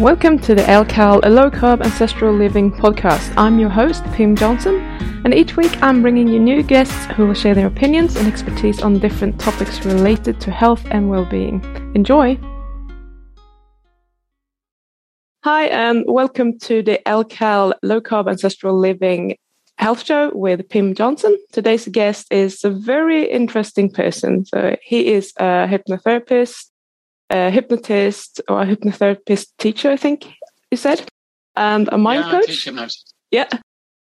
Welcome to the LCAL, a low carb ancestral living podcast. I'm your host, Pim Johnson, and each week I'm bringing you new guests who will share their opinions and expertise on different topics related to health and well being. Enjoy! Hi, and welcome to the LCAL Low Carb Ancestral Living Health Show with Pim Johnson. Today's guest is a very interesting person. So he is a hypnotherapist, a hypnotist or a hypnotherapist teacher, I think you said, and a mind yeah, coach. Yeah.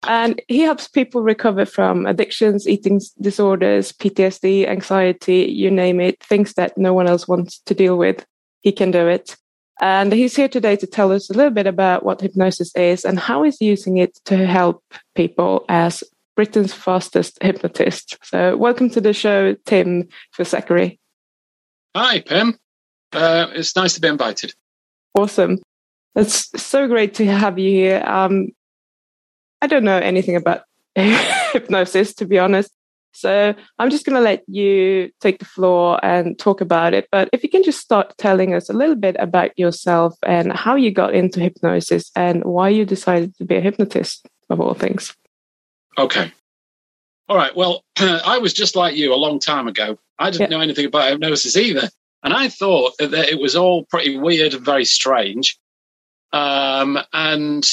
And he helps people recover from addictions, eating disorders, PTSD, anxiety, you name it, things that no one else wants to deal with. He can do it. And he's here today to tell us a little bit about what hypnosis is and how he's using it to help people as Britain's fastest hypnotist. So, welcome to the show, Tim Phizackerley. Hi, Pim. Uh, it's nice to be invited. Awesome. It's so great to have you here. Um, I don't know anything about hypnosis, to be honest. So I'm just going to let you take the floor and talk about it. But if you can just start telling us a little bit about yourself and how you got into hypnosis and why you decided to be a hypnotist, of all things. Okay. All right. Well, I was just like you a long time ago. I didn't yeah. know anything about hypnosis either. And I thought that it was all pretty weird and very strange. Um, and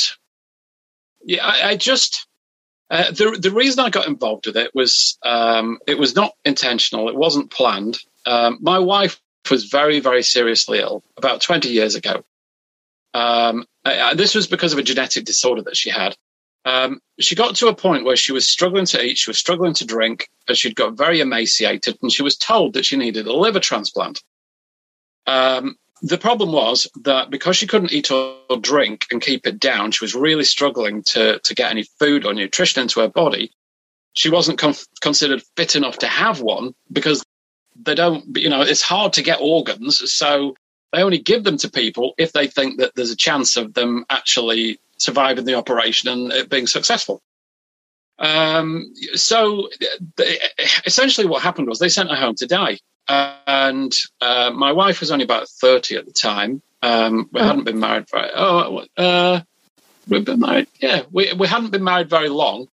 yeah, I, I just, uh, the, the reason I got involved with it was um, it was not intentional. It wasn't planned. Um, my wife was very, very seriously ill about 20 years ago. Um, uh, this was because of a genetic disorder that she had. Um, she got to a point where she was struggling to eat, she was struggling to drink, and she'd got very emaciated, and she was told that she needed a liver transplant. Um, the problem was that because she couldn't eat or drink and keep it down, she was really struggling to, to get any food or nutrition into her body. She wasn't con- considered fit enough to have one because they don't, you know, it's hard to get organs. So they only give them to people if they think that there's a chance of them actually surviving the operation and it being successful. Um, so essentially what happened was they sent her home to die and uh, my wife was only about 30 at the time. Um, we oh. hadn't been married very, oh, uh, we've been married, yeah, we, we hadn't been married very long.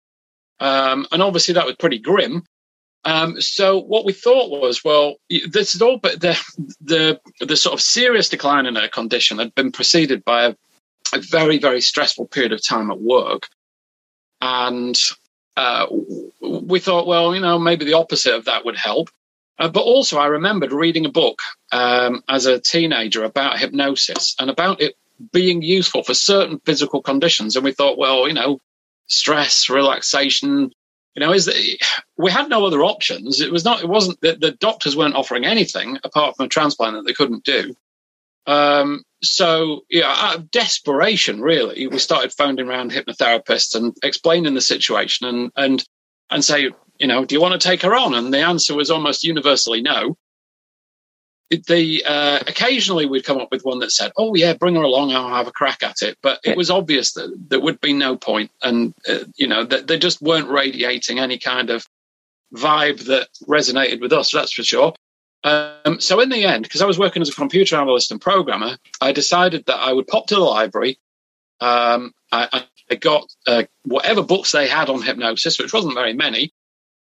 Um, and obviously that was pretty grim. Um, so what we thought was, well, this is all, but the, the, the sort of serious decline in her condition had been preceded by a, a very, very stressful period of time at work. And uh, we thought, well, you know, maybe the opposite of that would help. Uh, but also, I remembered reading a book um, as a teenager about hypnosis and about it being useful for certain physical conditions. And we thought, well, you know, stress, relaxation, you know, is that we had no other options. It was not, it wasn't that the doctors weren't offering anything apart from a transplant that they couldn't do. Um, so, yeah, out of desperation, really, we started phoning around hypnotherapists and explaining the situation and, and, and say, you know, do you want to take her on? And the answer was almost universally no. The uh, occasionally we'd come up with one that said, "Oh yeah, bring her along. I'll have a crack at it." But it was obvious that there would be no point, and uh, you know that they just weren't radiating any kind of vibe that resonated with us. That's for sure. Um, so in the end, because I was working as a computer analyst and programmer, I decided that I would pop to the library. Um, I, I, got uh, whatever books they had on hypnosis, which wasn't very many,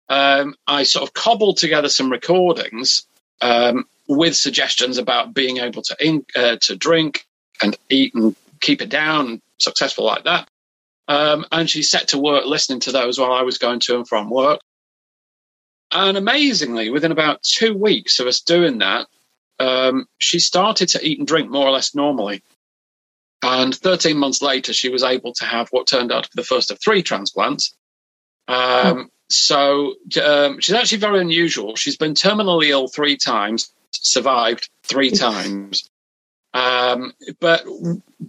um, I sort of cobbled together some recordings um, with suggestions about being able to in, uh, to drink and eat and keep it down, successful like that. Um, and she set to work listening to those while I was going to and from work. And amazingly, within about two weeks of us doing that, um, she started to eat and drink more or less normally. And 13 months later, she was able to have what turned out to be the first of three transplants. Um, so um, she's actually very unusual. She's been terminally ill three times, survived three times. Um, but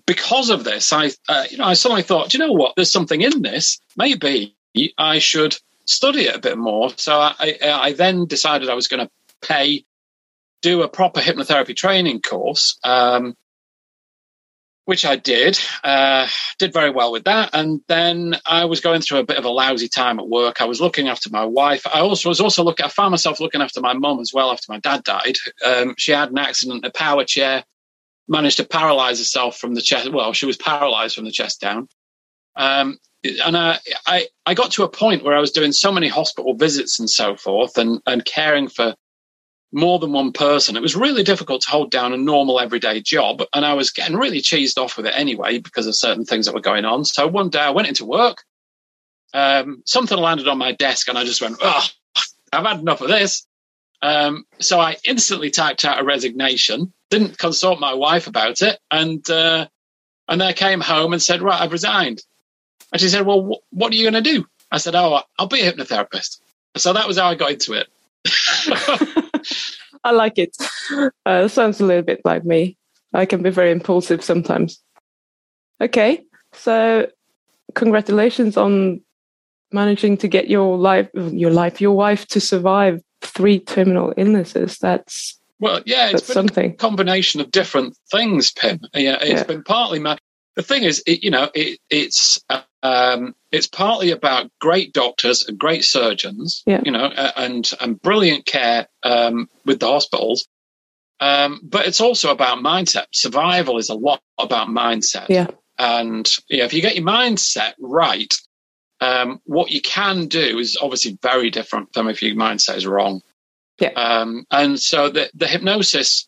because of this, I, uh, you know, I suddenly thought, you know what? There's something in this. Maybe I should study it a bit more. So I, I, I then decided I was going to pay, do a proper hypnotherapy training course. Um, which I did. Uh, did very well with that, and then I was going through a bit of a lousy time at work. I was looking after my wife. I also was also looking. I found myself looking after my mum as well after my dad died. Um, she had an accident, a power chair. managed to paralyze herself from the chest. Well, she was paralyzed from the chest down. Um, and I, I, I got to a point where I was doing so many hospital visits and so forth and, and caring for more than one person. It was really difficult to hold down a normal everyday job. And I was getting really cheesed off with it anyway because of certain things that were going on. So one day I went into work. Um, something landed on my desk and I just went, oh, I've had enough of this. Um, so I instantly typed out a resignation, didn't consult my wife about it. And, uh, and then I came home and said, right, I've resigned. And she said, well, wh- what are you going to do? I said, oh, I'll be a hypnotherapist. So that was how I got into it. I like it. Uh, sounds a little bit like me. I can be very impulsive sometimes. Okay, so congratulations on managing to get your life, your life, your wife to survive three terminal illnesses. That's well, yeah, it's been something. a combination of different things, Pim. Yeah, it's yeah. been partly my. The thing is, it, you know, it, it's um, it's partly about great doctors and great surgeons, yeah. you know, and and brilliant care um, with the hospitals. Um, but it's also about mindset. Survival is a lot about mindset. Yeah. And yeah, if you get your mindset right, um, what you can do is obviously very different from if your mindset is wrong. Yeah. Um, and so the, the hypnosis,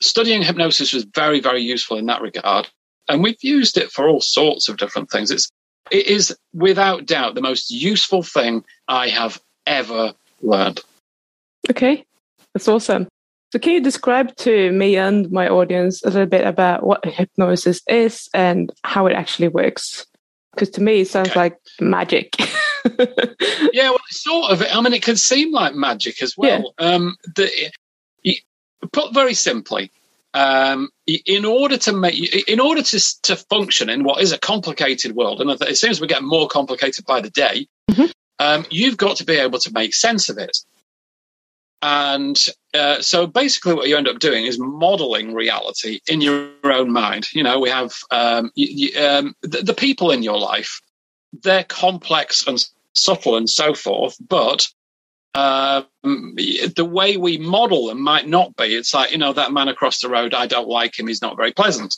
studying hypnosis was very, very useful in that regard. And we've used it for all sorts of different things. It's it is without doubt the most useful thing I have ever learned. Okay, that's awesome. So, can you describe to me and my audience a little bit about what hypnosis is and how it actually works? Because to me, it sounds okay. like magic. yeah, well, sort of. I mean, it can seem like magic as well. Yeah. Um, the, put very simply, um, in order to make, in order to to function in what is a complicated world, and it seems we're getting more complicated by the day, mm-hmm. um, you've got to be able to make sense of it. And uh, so basically, what you end up doing is modeling reality in your own mind. You know, we have um, you, you, um, the, the people in your life, they're complex and subtle and so forth, but um, the way we model them might not be. It's like, you know, that man across the road, I don't like him. He's not very pleasant.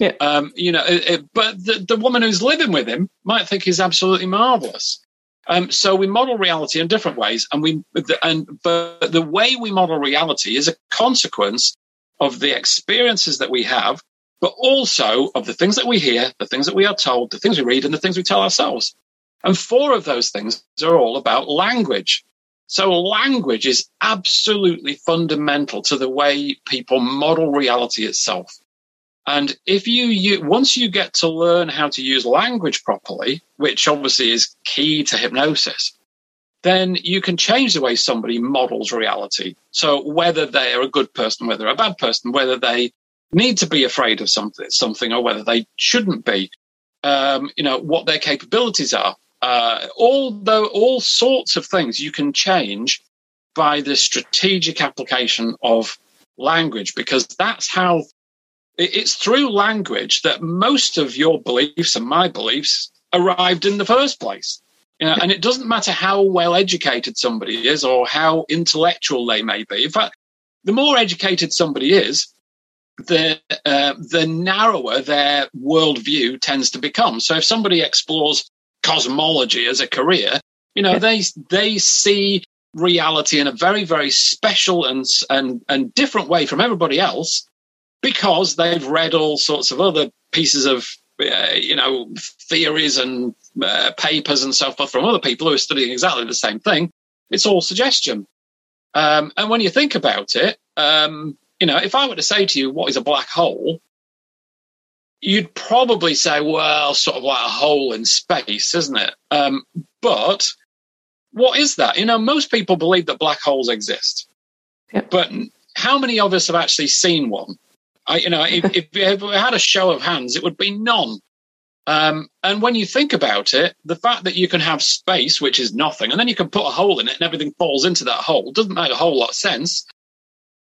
Yeah. Um, you know, it, it, but the, the woman who's living with him might think he's absolutely marvelous. Um, so we model reality in different ways, and we and but the way we model reality is a consequence of the experiences that we have, but also of the things that we hear, the things that we are told, the things we read, and the things we tell ourselves. And four of those things are all about language. So language is absolutely fundamental to the way people model reality itself. And if you, you, once you get to learn how to use language properly, which obviously is key to hypnosis, then you can change the way somebody models reality. So whether they are a good person, whether they're a bad person, whether they need to be afraid of something, something or whether they shouldn't be, um, you know, what their capabilities are uh, all the, all sorts of things you can change by the strategic application of language because that's how it's through language that most of your beliefs and my beliefs arrived in the first place. You know, and it doesn't matter how well educated somebody is or how intellectual they may be. In fact, the more educated somebody is, the uh, the narrower their worldview tends to become. So if somebody explores cosmology as a career, you know, they they see reality in a very very special and and and different way from everybody else because they've read all sorts of other pieces of uh, you know theories and uh, papers and so forth from other people who are studying exactly the same thing. It's all suggestion. Um, and when you think about it, um, you know, if I were to say to you, what is a black hole? You'd probably say, well, sort of like a hole in space, isn't it? Um, but what is that? You know, most people believe that black holes exist, yeah. but how many of us have actually seen one? I, you know, if, if, if, we had a show of hands, it would be none. Um, and when you think about it, the fact that you can have space, which is nothing, and then you can put a hole in it and everything falls into that hole, doesn't make a whole lot of sense.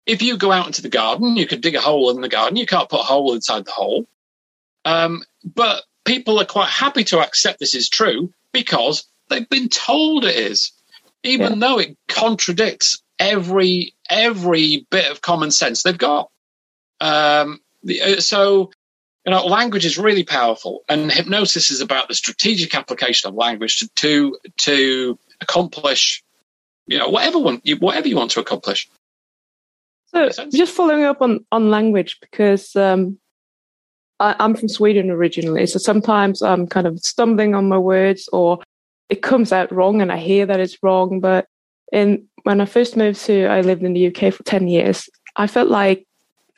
If you go out into the garden, you could dig a hole in the garden. You can't put a hole inside the hole. Um, but people are quite happy to accept this is true because they've been told it is, even yeah. though it contradicts every every bit of common sense they've got. Um, the, uh, so you know, language is really powerful, and hypnosis is about the strategic application of language to to, to accomplish, you know, whatever one, whatever you want to accomplish. So, just following up on on language because um, I, I'm from Sweden originally, so sometimes I'm kind of stumbling on my words or it comes out wrong, and I hear that it's wrong. But in when I first moved to, I lived in the UK for ten years. I felt like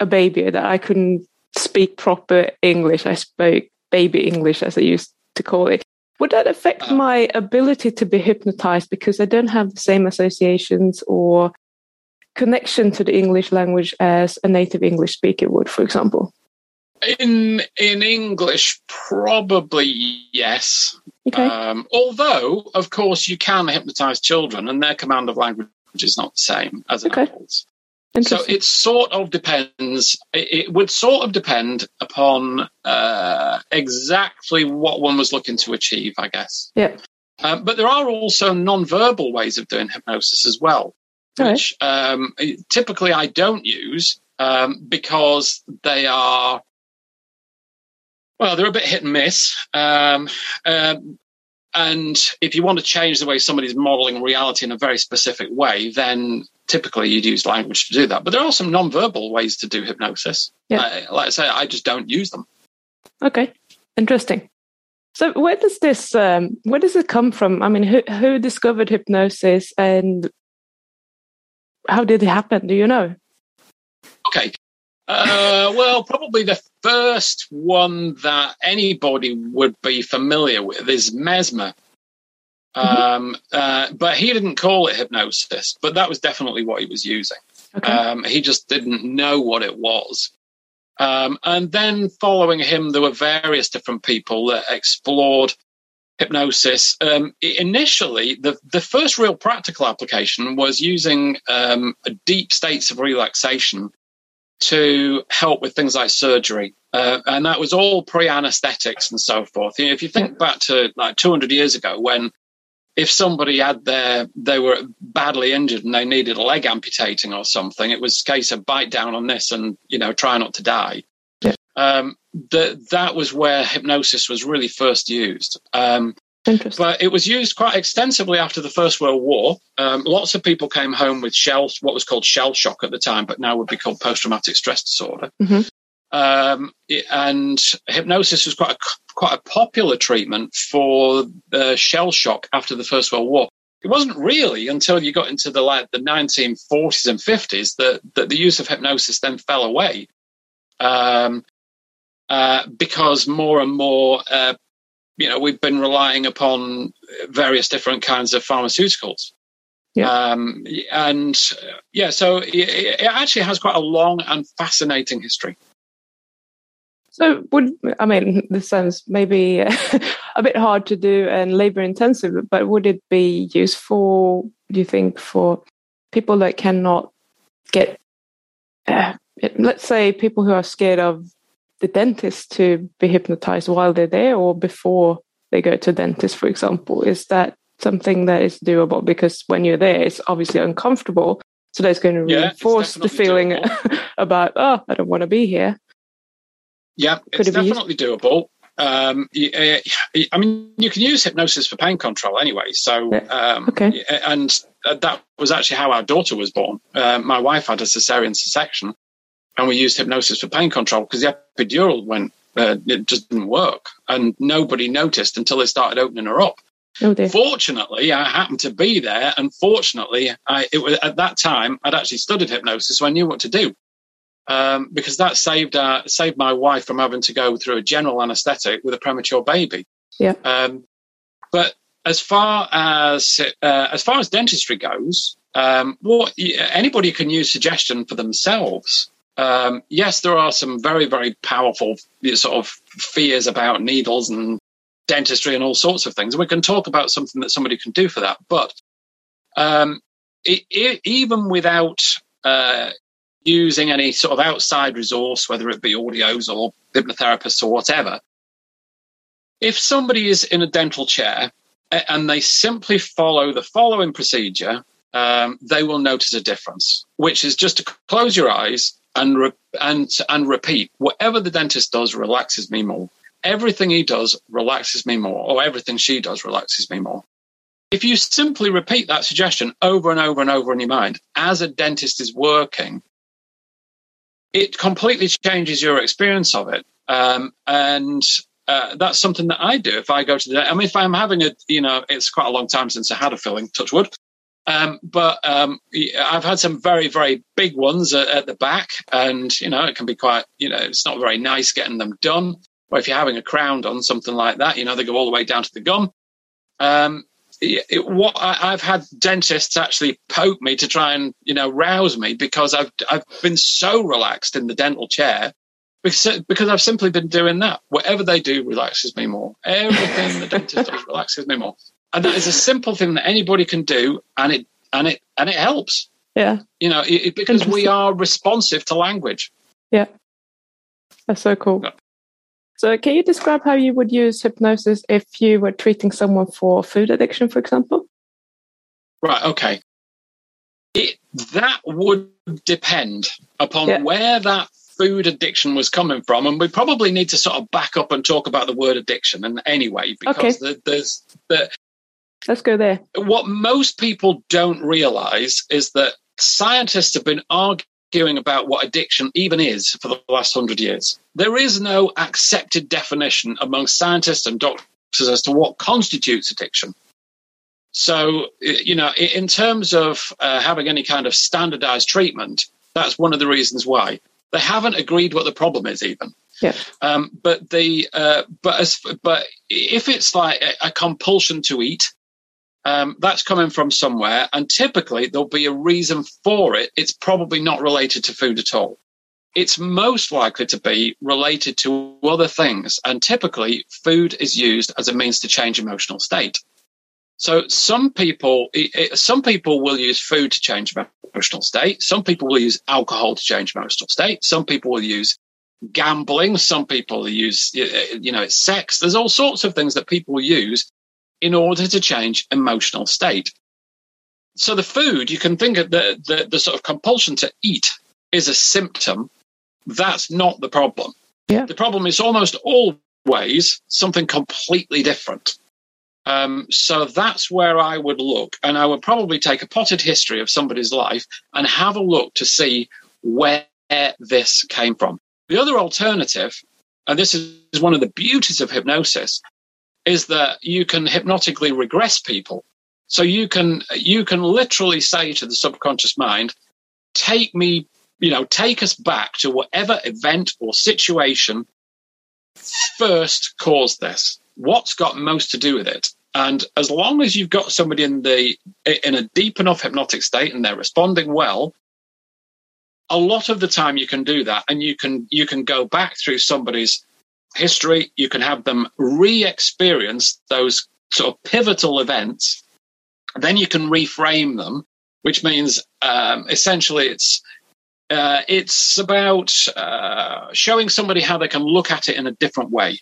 a baby that I couldn't speak proper English. I spoke baby English, as I used to call it. Would that affect my ability to be hypnotized because I don't have the same associations or connection to the English language as a native English speaker would, for example? In in English, probably yes. Okay. Um, although, of course, you can hypnotize children, and their command of language is not the same as okay. adult's. So it sort of depends. It would sort of depend upon uh, exactly what one was looking to achieve, I guess. Yeah. Um, but there are also non-verbal ways of doing hypnosis as well, which um, typically I don't use um, because they are well, they're a bit hit and miss. Um, um, and if you want to change the way somebody's modeling reality in a very specific way, then typically you'd use language to do that. But there are some non-verbal ways to do hypnosis. Yeah. Uh, like I say, I just don't use them. Okay, interesting. So where does this um, where does it come from? I mean, who who discovered hypnosis and how did it happen? Do you know? Okay. Uh, well, probably the first one that anybody would be familiar with is Mesmer. Mm-hmm. Um, uh, but he didn't call it hypnosis, but that was definitely what he was using. Okay. Um, he just didn't know what it was. Um, and then following him, there were various different people that explored hypnosis. Um, initially, the, the first real practical application was using um, deep states of relaxation to help with things like surgery. Uh, and that was all pre anesthetics and so forth. You know, if you think back to like 200 years ago when if somebody had their they were badly injured and they needed a leg amputating or something, it was a case of bite down on this and you know try not to die. Yeah. Um, that that was where hypnosis was really first used. Um, but it was used quite extensively after the First World War. Um, lots of people came home with shell, what was called shell shock at the time, but now would be called post traumatic stress disorder. Mm-hmm. Um, and hypnosis was quite a, quite a popular treatment for shell shock after the First World War. It wasn't really until you got into the like the 1940s and 50s that, that the use of hypnosis then fell away, um, uh, because more and more, uh, you know, we've been relying upon various different kinds of pharmaceuticals. Yeah. Um, and uh, yeah, so it, it actually has quite a long and fascinating history. So would I mean this sounds maybe a bit hard to do and labor intensive, but would it be useful? Do you think for people that cannot get, uh, let's say, people who are scared of the dentist to be hypnotized while they're there or before they go to dentist, for example? Is that something that is doable? Because when you're there, it's obviously uncomfortable. So that's going to yeah, reinforce the feeling about, oh, I don't want to be here. Yeah, Could it's it definitely doable. Um, I mean, you can use hypnosis for pain control anyway. So, um, okay. and that was actually how our daughter was born. Uh, my wife had a cesarean section, and we used hypnosis for pain control because the epidural went, uh, it just didn't work, and nobody noticed until they started opening her up. Oh fortunately, I happened to be there, and fortunately, I, it was at that time I'd actually studied hypnosis, so I knew what to do um, because that saved uh, saved my wife from having to go through a general anaesthetic with a premature baby. Yeah. Um, but as far as uh, as far as dentistry goes, um, what anybody can use suggestion for themselves. Um, yes, there are some very very powerful sort of fears about needles and dentistry and all sorts of things. We can talk about something that somebody can do for that. But um, it, it, even without uh, using any sort of outside resource, whether it be audios or hypnotherapists or whatever, if somebody is in a dental chair and they simply follow the following procedure, um, they will notice a difference, which is just to close your eyes and re- and and repeat. Whatever the dentist does relaxes me more. Everything he does relaxes me more, or everything she does relaxes me more. If you simply repeat that suggestion over and over and over in your mind as a dentist is working, it completely changes your experience of it. Um, and uh, that's something that I do if I go to the. I mean, if I'm having a, you know, it's quite a long time since I had a filling. Touch wood. Um, but um, I've had some very, very big ones at, at, the back, and you know, it can be quite, you know, it's not very nice getting them done. Or if you're having a crown on something like that, you know, they go all the way down to the gum. Um, it, what I, have had dentists actually poke me to try and you know rouse me because I've I've been so relaxed in the dental chair because because I've simply been doing that. Whatever they do relaxes me more. Everything the dentist does relaxes me more, and that is a simple thing that anybody can do, and it and it and it helps. Yeah, you know, it, because we are responsive to language. Yeah, that's so cool. Yeah. So, can you describe how you would use hypnosis if you were treating someone for food addiction, for example? Right. Okay. It, that would depend upon yeah. where that food addiction was coming from, and we probably need to sort of back up and talk about the word addiction. And anyway, because okay. the, there's the let's go there. What most people don't realize is that scientists have been arguing about what addiction even is for the last hundred years. There is no accepted definition among scientists and doctors as to what constitutes addiction. So, you know, in terms of uh, having any kind of standardized treatment, that's one of the reasons why they haven't agreed what the problem is, even. Yeah. Um, but the uh, but as but if it's like a, a compulsion to eat, um, that's coming from somewhere, and typically there'll be a reason for it. It's probably not related to food at all. It's most likely to be related to other things, and typically food is used as a means to change emotional state. So some people, some people will use food to change emotional state. Some people will use alcohol to change emotional state. Some people will use gambling. Some people use, you know, sex. There's all sorts of things that people use in order to change emotional state. So the food, you can think of the, the, the sort of compulsion to eat is a symptom. That's not the problem. Yeah. The problem is almost always something completely different. Um, so that's where I would look. And I would probably take a potted history of somebody's life and have a look to see where this came from. The other alternative, and this is one of the beauties of hypnosis, is that you can hypnotically regress people. So you can you can literally say to the subconscious mind, take me, you know, take us back to whatever event or situation first caused this. What's got most to do with it? And as long as you've got somebody in the in a deep enough hypnotic state and they're responding well, a lot of the time you can do that and you can you can go back through somebody's history, you can have them re experience those sort of pivotal events. Then you can reframe them, which means um, essentially it's uh, it's about uh, showing somebody how they can look at it in a different way.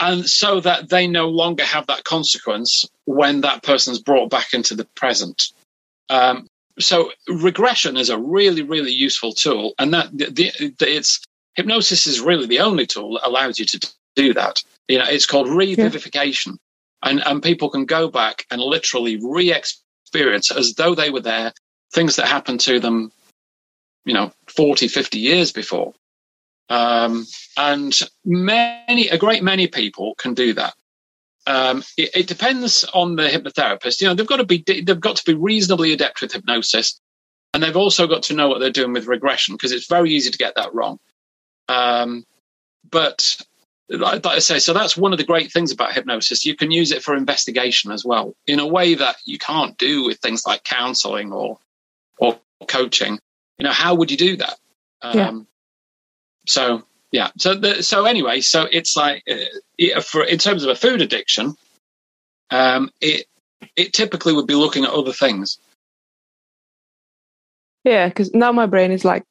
And so that they no longer have that consequence when that person's brought back into the present. Um, so regression is a really, really useful tool, and that the, the, it's hypnosis is really the only tool that allows you to do that. You know, it's called revivification. Yeah. And, and people can go back and literally re experience as though they were there things that happened to them, you know, 40, 50 years before. Um, and many, a great many people can do that. Um, it, it, depends on the hypnotherapist. You know, they've got to be they've got to be reasonably adept with hypnosis, and they've also got to know what they're doing with regression because it's very easy to get that wrong. Um, but like, I say, so that's one of the great things about hypnosis. You can use it for investigation as well in a way that you can't do with things like counseling or or coaching. You know, how would you do that? Um, yeah. So yeah. So the, so anyway, so it's like uh, for in terms of a food addiction, um, it it typically would be looking at other things. Yeah, because now my brain is like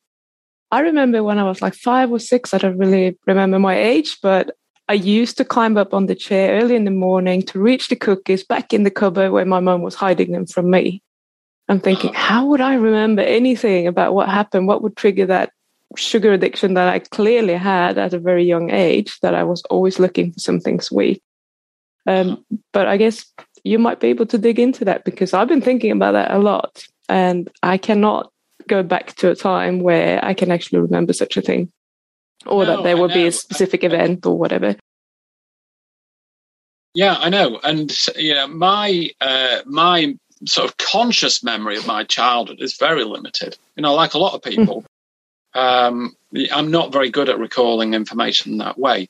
I remember when I was like five or six, I don't really remember my age, but I used to climb up on the chair early in the morning to reach the cookies back in the cupboard where my mom was hiding them from me. I'm thinking, how would I remember anything about what happened? What would trigger that sugar addiction that I clearly had at a very young age, that I was always looking for something sweet? Um, but I guess you might be able to dig into that because I've been thinking about that a lot and I cannot go back to a time where I can actually remember such a thing or no, that there would be a specific event or whatever. Yeah, I know, and you know, my uh, my sort of conscious memory of my childhood is very limited. You know, like a lot of people, mm. um, I'm not very good at recalling information that way.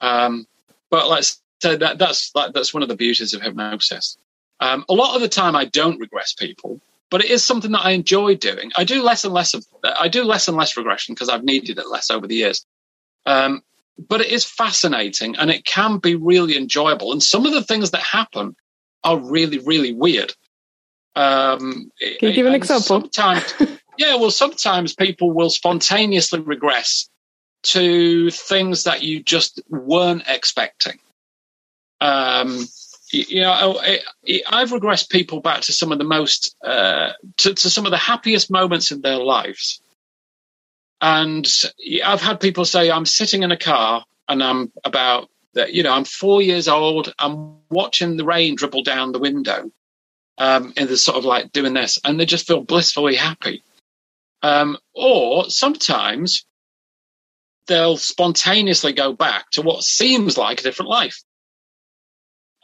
Um, but let's say that that's that, that's one of the beauties of hypnosis. Um, a lot of the time, I don't regress people, but it is something that I enjoy doing. I do less and less of I do less and less regression because I've needed it less over the years. Um, but it is fascinating and it can be really enjoyable. And some of the things that happen are really, really weird. Um, Can you give an example? Sometimes, yeah, well, sometimes people will spontaneously regress to things that you just weren't expecting. Um, you know, I've regressed people back to some of the most, uh, to, to some of the happiest moments in their lives. And I've had people say, I'm sitting in a car and I'm about, you know, I'm four years old. I'm watching the rain dribble down the window. Um, and they're sort of like doing this and they just feel blissfully happy. Um, or sometimes they'll spontaneously go back to what seems like a different life.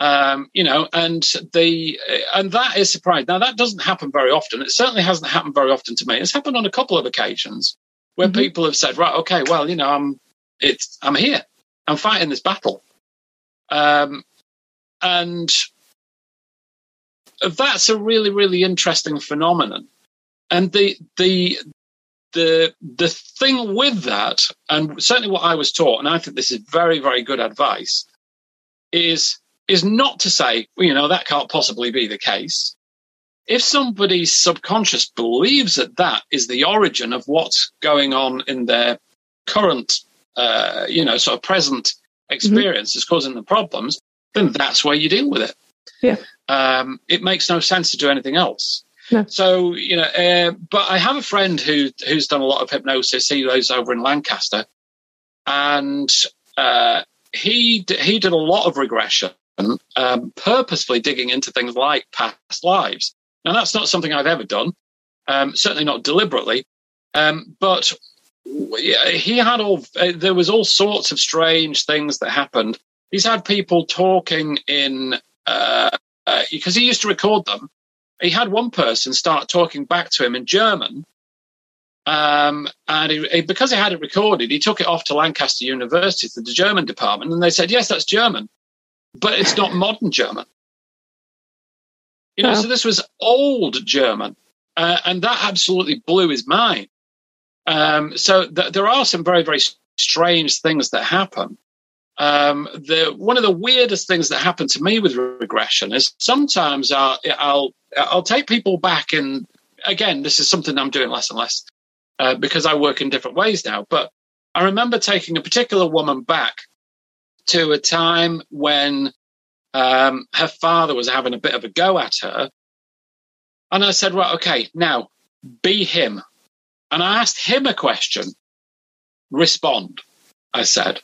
Um, you know, and the and that is surprising. Now that doesn't happen very often. It certainly hasn't happened very often to me. It's happened on a couple of occasions where mm-hmm. people have said, right, okay, well, you know, I'm it's I'm here, I'm fighting this battle, um, and that's a really really interesting phenomenon. And the the the the thing with that, and certainly what I was taught, and I think this is very very good advice, is is not to say, well, you know, that can't possibly be the case if somebody's subconscious believes that that is the origin of what's going on in their current, uh, you know, sort of present mm-hmm. experience mm-hmm. is causing the problems, then that's where you deal with it. Yeah. Um, it makes no sense to do anything else. No. So you know, uh, but I have a friend who who's done a lot of hypnosis. He lives over in Lancaster, and uh, he he did a lot of regression, um, purposefully digging into things like past lives. Now, that's not something I've ever done, um, certainly not deliberately. Um, but he had all, uh, there was all sorts of strange things that happened. He's had people talking in, uh, uh, because he used to record them. He had one person start talking back to him in German. Um, and he, he, because he had it recorded, he took it off to Lancaster University, to the German department, and they said, yes, that's German, but it's not modern German. You know, so this was old German, uh, and that absolutely blew his mind. Um, so th- there are some very, very strange things that happen. Um, the one of the weirdest things that happened to me with regression is sometimes I'll, I'll I'll take people back, and again, this is something I'm doing less and less uh, because I work in different ways now. But I remember taking a particular woman back to a time when um, her father was having a bit of a go at her. And I said, right, okay, now be him. And I asked him a question. Respond, I said.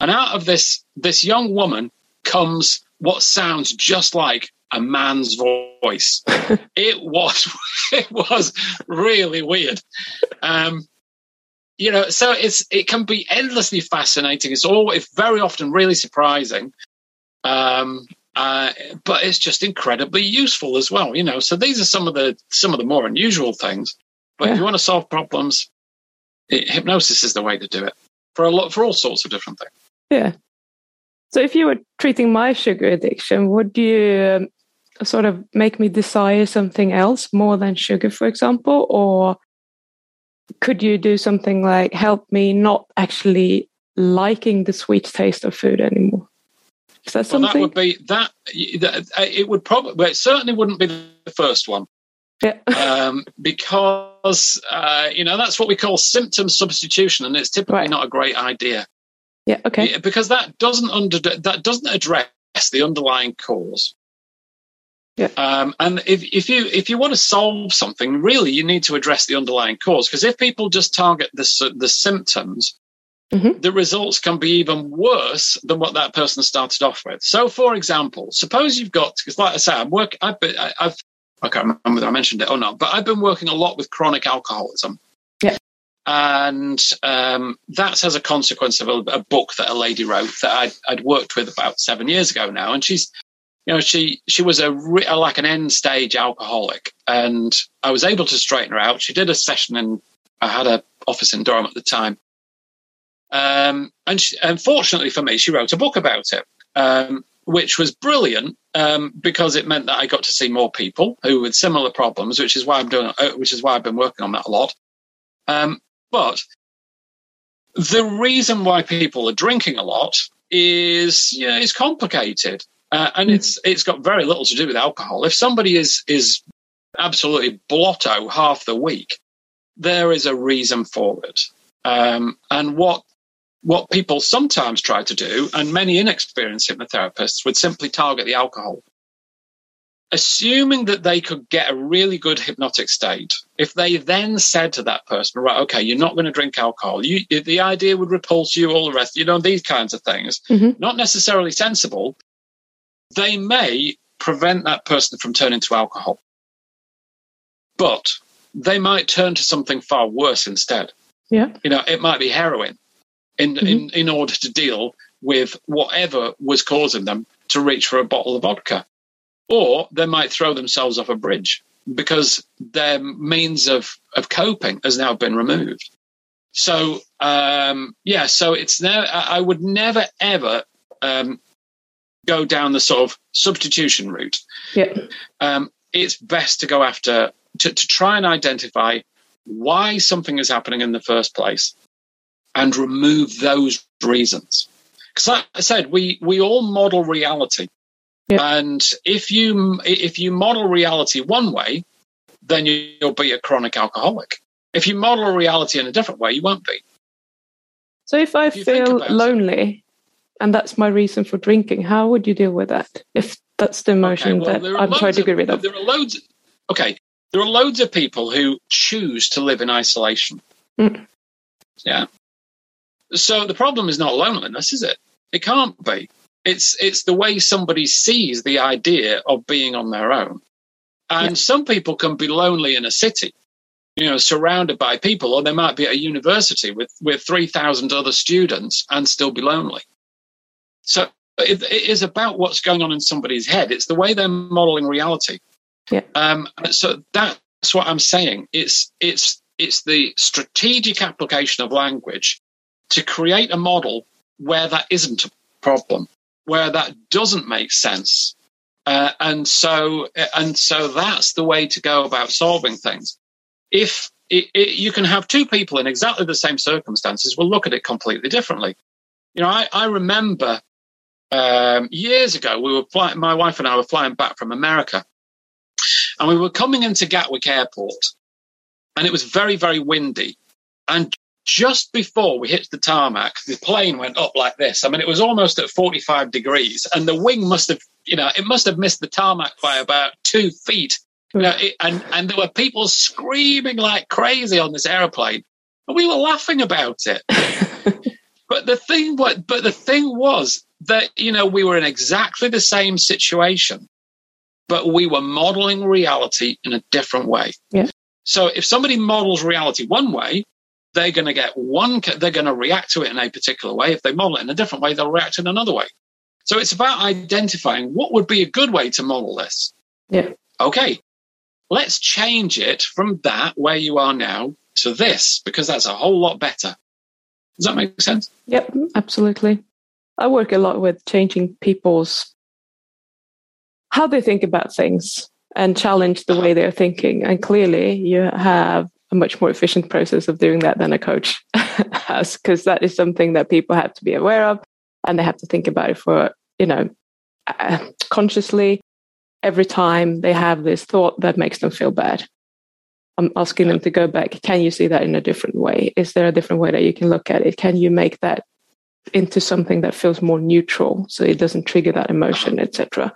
And out of this, this young woman comes what sounds just like a man's voice. it was, it was really weird. Um, you know, so it's, it can be endlessly fascinating. It's all, it's very often really surprising. Um, uh, but it's just incredibly useful as well, you know. So these are some of the some of the more unusual things. But yeah. if you want to solve problems, it, hypnosis is the way to do it for a lot for all sorts of different things. Yeah. So if you were treating my sugar addiction, would you um, sort of make me desire something else more than sugar, for example, or could you do something like help me not actually liking the sweet taste of food anymore? Is that something? Well, that would be that. It would probably. Well, it certainly wouldn't be the first one. Yeah. um, because uh, you know that's what we call symptom substitution, and it's typically right. not a great idea. Yeah. Okay. Because that doesn't under that doesn't address the underlying cause. Yeah. Um, and if, if you if you want to solve something, really, you need to address the underlying cause. Because if people just target the the symptoms, Mhm. the results can be even worse than what that person started off with. So, for example, suppose you've got because, like I say, I'm work. I've been, I, I've I can't remember whether I mentioned it or not, but I've been working a lot with chronic alcoholism. Yeah. And um, that's as a consequence of a, a book that a lady wrote that I'd, I'd worked with about seven years ago now, and she's you know, she she was a re- like an end stage alcoholic, and I was able to straighten her out. She did a session, and I had a office in Durham at the time. Um, and unfortunately for me, she wrote a book about it, um, which was brilliant um, because it meant that I got to see more people who with similar problems, which is why I'm doing, uh, which is why I've been working on that a lot. Um, but the reason why people are drinking a lot is, you know, is complicated. Uh, and Mm. it's it's got very little to do with alcohol. If somebody is is absolutely blotto half the week, there is a reason for it. Um, and what what people sometimes try to do, and many inexperienced hypnotherapists would simply target the alcohol, assuming that they could get a really good hypnotic state. If they then said to that person, "Right, okay, you're not going to drink alcohol," you, the idea would repulse you, all the rest, you know, these kinds of things, Mhm. not necessarily sensible. They may prevent that person from turning to alcohol, but they might turn to something far worse instead. Yeah. you know it might be heroin in in in order to deal with whatever was causing them to reach for a bottle of vodka. Or they might throw themselves off a bridge because their means of of coping has now been removed. So um yeah so it's now i I would never ever um go down the sort of substitution route. Yeah. um, it's best to go after to, to try and identify why something is happening in the first place and remove those reasons. Because like i said we we all model reality. Yeah. and if you if you model reality one way then you'll be a chronic alcoholic. If you model reality in a different way you won't be. So if I If feel lonely and that's my reason for drinking, how would you deal with that? If that's the emotion well, that I'm trying to get rid of. There are loads. Okay, there are loads of people who choose to live in isolation. Mm. Yeah. So the problem is not loneliness, is it? It can't be. It's it's the way somebody sees the idea of being on their own. And Yeah. some people can be lonely in a city, you know, surrounded by people, or they might be at a university with with three thousand other students and still be lonely. So it, it is about what's going on in somebody's head. It's the way they're modeling reality. Yeah. Um, so that's what I'm saying. It's it's it's the strategic application of language to create a model where that isn't a problem, where that doesn't make sense, uh, and so and so that's the way to go about solving things. If it, it, you can have two people in exactly the same circumstances, we'll look at it completely differently. You know, I, I remember um, years ago we were flying. My wife and I were flying back from America, and we were coming into Gatwick Airport, and it was very very windy, and just before we hit the tarmac, the plane went up like this. I mean, it was almost at 45 degrees, and the wing must have, you know, it must have missed the tarmac by about two feet. You know, it, and, and there were people screaming like crazy on this aeroplane, and we were laughing about it. but the thing, what, but the thing was that you know we were in exactly the same situation, but we were modeling reality in a different way. Yeah. So if somebody models reality one way, they're going to get one, they're going to react to it in a particular way. If they model it in a different way, they'll react in another way. So it's about identifying what would be a good way to model this. Yeah. Okay. Let's change it from that where you are now to this because that's a whole lot better. Does that make sense? Yep, absolutely. I work a lot with changing people's how they think about things and challenge the way they're thinking. And clearly, you have a much more efficient process of doing that than a coach has, because that is something that people have to be aware of and they have to think about it for, you know, uh, consciously every time they have this thought that makes them feel bad. I'm asking them to go back. Can you see that in a different way? Is there a different way that you can look at it? Can you make that into something that feels more neutral so it doesn't trigger that emotion, etc.?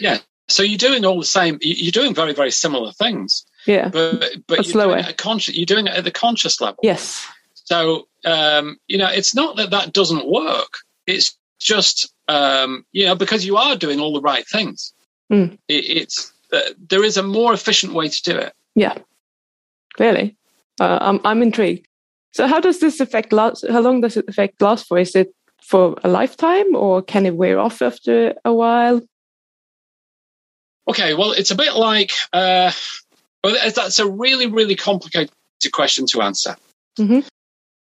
Yeah. So you're doing all the same. You're doing very, very similar things. Yeah, but but you're slower. doing, conscious, you're doing it at the conscious level. Yes. So um, you know, it's not that that doesn't work. It's just um, you know because you are doing all the right things. Mm. It, it's uh, there is a more efficient way to do it. Yeah, clearly. Uh, I'm I'm intrigued. So how does this affect last? How long does it affect last for? Is it for a lifetime, or can it wear off after a while? Okay, well, it's a bit like uh, well, that's a really really complicated question to answer. Mm-hmm.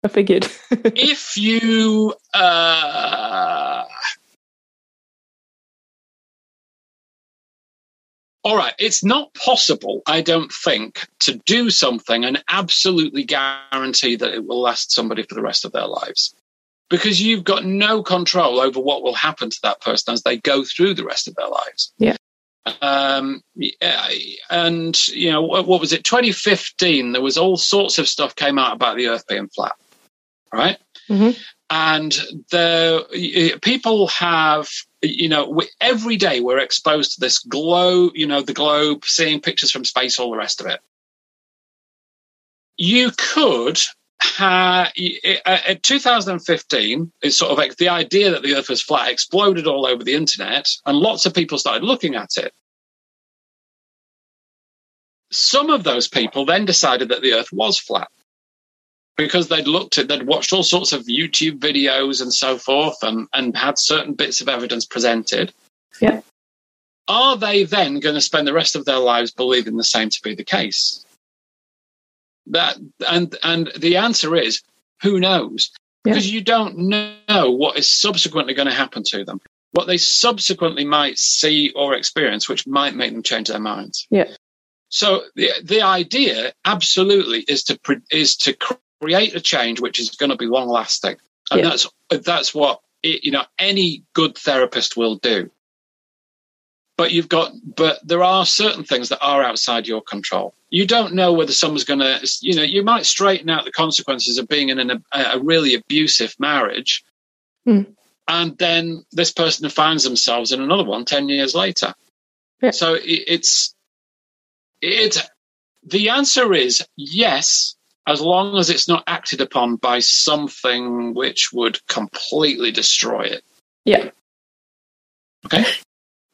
I figured. if you uh, all right, it's not possible, I don't think, to do something and absolutely guarantee that it will last somebody for the rest of their lives. Because you've got no control over what will happen to that person as they go through the rest of their lives. Yeah. Um, and you know what, was it? 2015. There was all sorts of stuff came out about the Earth being flat, right? Mm-hmm. And the people have, you know, every day we're exposed to this globe, you know, the globe, seeing pictures from space, all the rest of it. You could have, uh, in 2015, it's sort of like the idea that the Earth was flat exploded all over the internet, and lots of people started looking at it. Some of those people then decided that the Earth was flat because they'd looked at, they'd watched all sorts of YouTube videos and so forth and, and had certain bits of evidence presented. Yeah. Are they then going to spend the rest of their lives believing the same to be the case? That and and the answer is who knows? Yeah. Because you don't know what is subsequently going to happen to them, what they subsequently might see or experience, which might make them change their minds. Yeah. So the the idea absolutely is to is to create a change which is going to be long lasting, and Yeah. that's that's what it, you know any good therapist will do. But you've got, but there are certain things that are outside your control. You don't know whether someone's going to, you know, you might straighten out the consequences of being in an, a, a really abusive marriage, Mm. and then this person finds themselves in another one 10 years later. Yeah. So it, it's, it, the answer is yes, as long as it's not acted upon by something which would completely destroy it. Yeah. Okay.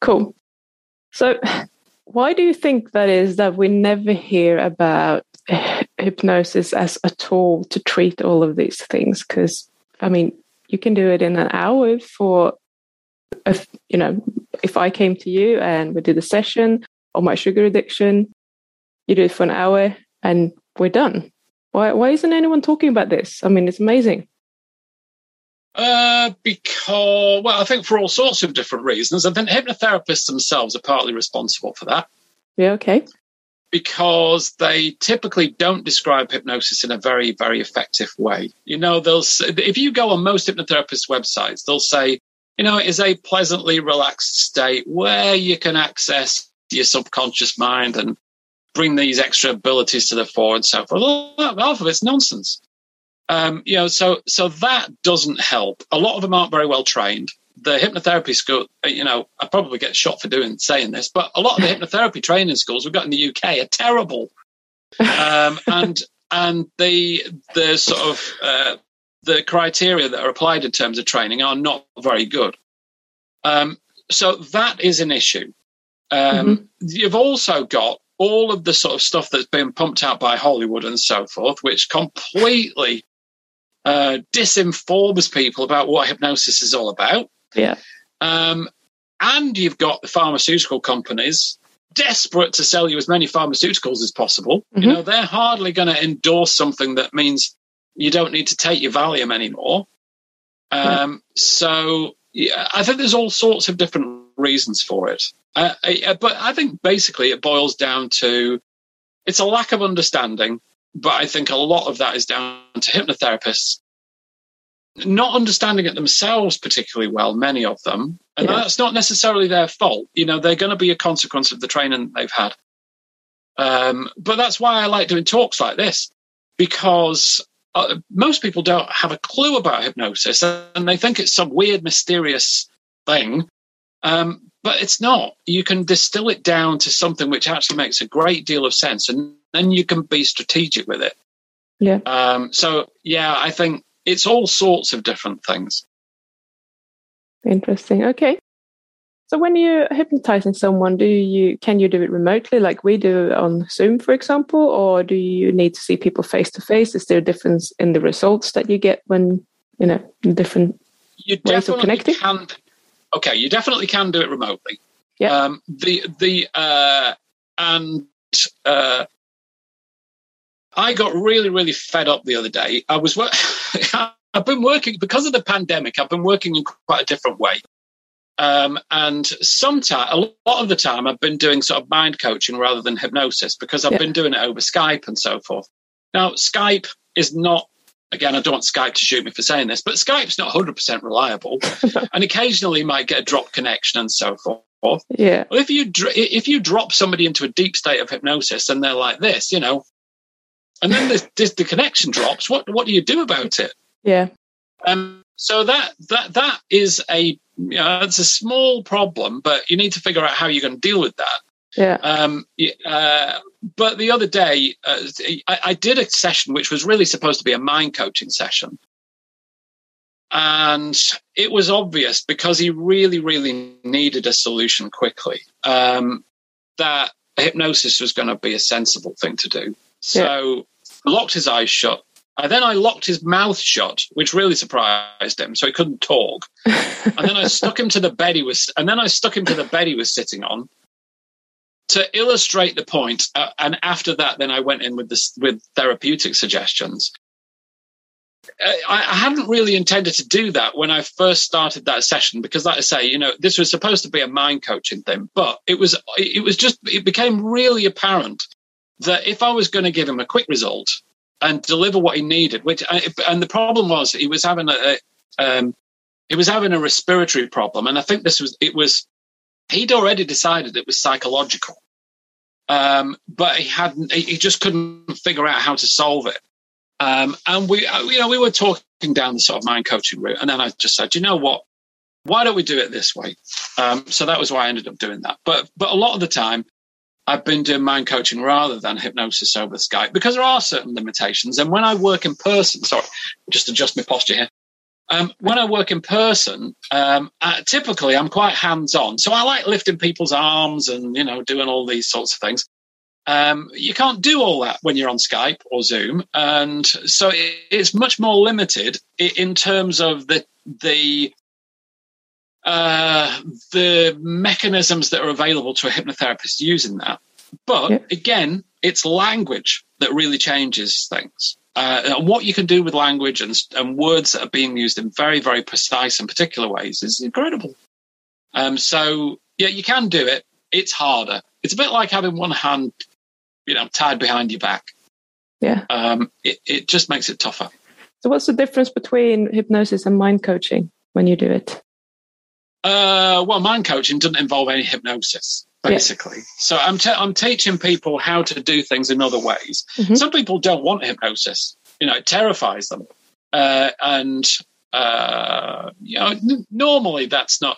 Cool. So, why do you think that is that we never hear about hypnosis as a tool to treat all of these things? Because, I mean, you can do it in an hour for, a, you know, if I came to you and we did a session on my sugar addiction, you do it for an hour and we're done. Why, why isn't anyone talking about this? I mean, it's amazing. Uh, because, well, I think for all sorts of different reasons. I think hypnotherapists themselves are partly responsible for that Yeah, okay. because they typically don't describe hypnosis in a very, very effective way. You know, they'll say, if you go on most hypnotherapists' websites, they'll say, you know, it is a pleasantly relaxed state where you can access your subconscious mind and bring these extra abilities to the fore and so forth. Half of it's nonsense. Um, you know, so so that doesn't help. A lot of them aren't very well trained. The hypnotherapy school, uh, you know, I probably get shot for doing saying this, but a lot of the hypnotherapy training schools we've got in the UK are terrible, um, and and the the sort of uh, the criteria that are applied in terms of training are not very good. Um, so that is an issue. Um, You've also got all of the sort of stuff that's been pumped out by Hollywood and so forth, which completely uh, disinforms people about what hypnosis is all about. Yeah. Um, and you've got the pharmaceutical companies desperate to sell you as many pharmaceuticals as possible. Mhm. You know, they're hardly going to endorse something that means you don't need to take your Valium anymore. Um, So yeah, I think there's all sorts of different reasons for it. Uh, I, but I think basically it boils down to it's a lack of understanding. But I think a lot of that is down to hypnotherapists not understanding it themselves particularly well, many of them. And Yeah. that's not necessarily their fault. You know, they're going to be a consequence of the training they've had. Um, but that's why I like doing talks like this, because uh, most people don't have a clue about hypnosis and they think it's some weird, mysterious thing. Um, but it's not. You can distill it down to something which actually makes a great deal of sense, and then you can be strategic with it. Yeah. Um, so yeah, I think it's all sorts of different things. Interesting. Okay. So when you're hypnotizing someone, do you can you do it remotely like we do on Zoom, for example, or do you need to see people face to face? Is there a difference in the results that you get when you know different you ways of connecting? Can, okay, you definitely can do it remotely. Yeah. Um, the the uh, and uh, I got really really fed up the other day. I was I've been working because of the pandemic. I've been working in quite a different way. Um, and sometimes, a lot of the time, I've been doing sort of mind coaching rather than hypnosis because I've yeah. been doing it over Skype and so forth. Now, Skype is not, again, I don't want Skype to shoot me for saying this, but Skype's not 100% reliable. and occasionally you might get a drop connection and so forth. Yeah. Well, if you if you drop somebody into a deep state of hypnosis and they're like this, you know, and then the, the connection drops, what what do you do about it? Yeah. Um, so that that that is a you know, it's a small problem, but you need to figure out how you're going to deal with that. Yeah. Um, uh, but the other day, uh, I, I, did a session which was really supposed to be a mind coaching session. And it was obvious because he really, really needed a solution quickly um, that hypnosis was going to be a sensible thing to do. So yeah. locked his eyes shut, and then I locked his mouth shut, which really surprised him, so he couldn't talk. and then I stuck him to the bed he was, and then I stuck him to the bed he was sitting on to illustrate the point. Uh, and after that, then I went in with this with therapeutic suggestions. Uh, I, I hadn't really intended to do that when I first started that session because, like I say, you know, this was supposed to be a mind coaching thing, but it was it was just it became really apparent that if I was going to give him a quick result, and deliver what he needed. Which uh, and the problem was he was having a, um, he was having a respiratory problem, and I think this was it was he'd already decided it was psychological, um, but he hadn't. He just couldn't figure out how to solve it. Um, and we, uh, you know, we were talking down the sort of mind coaching route, and then I just said, you know what? Why don't we do it this way? Um, so that was why I ended up doing that. But but a lot of the time, I've been doing mind coaching rather than hypnosis over Skype because there are certain limitations. And when I work in person, sorry, just adjust my posture here. Um, when I work in person, um, uh, typically I'm quite hands on. So I like lifting people's arms and, you know, doing all these sorts of things. Um, you can't do all that when you're on Skype or Zoom. And so it, it's much more limited in terms of the, the uh, the mechanisms that are available to a hypnotherapist using that. But yeah. again, it's language that really changes things. Uh, and what you can do with language and, and words that are being used in very, very precise and particular ways is incredible. Um, so, yeah, you can do it. It's harder. It's a bit like having one hand, you know, tied behind your back. Yeah. Um, it, it just makes it tougher. So, what's the difference between hypnosis and mind coaching when you do it? Uh, well, mind coaching doesn't involve any hypnosis, basically. So I'm te- I'm teaching people how to do things in other ways. Mm-hmm. Some people don't want hypnosis. You know, it terrifies them, uh, and uh, you know, n- normally that's not.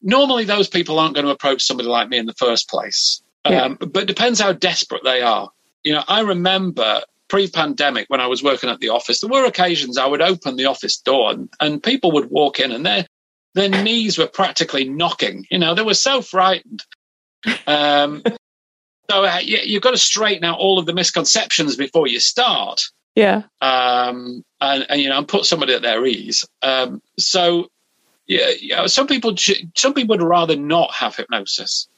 Normally, those people aren't going to approach somebody like me in the first place. Um, but it depends how desperate they are. You know, I remember pre-pandemic when I was working at the office, there were occasions I would open the office door and, and people would walk in and they're their knees were practically knocking. You know, they were so frightened. Um, so uh, you, you've got to straighten out all of the misconceptions before you start. Yeah. Um, and, and, you know, and put somebody at their ease. Um, so, yeah, you know, some people, some people would rather not have hypnosis.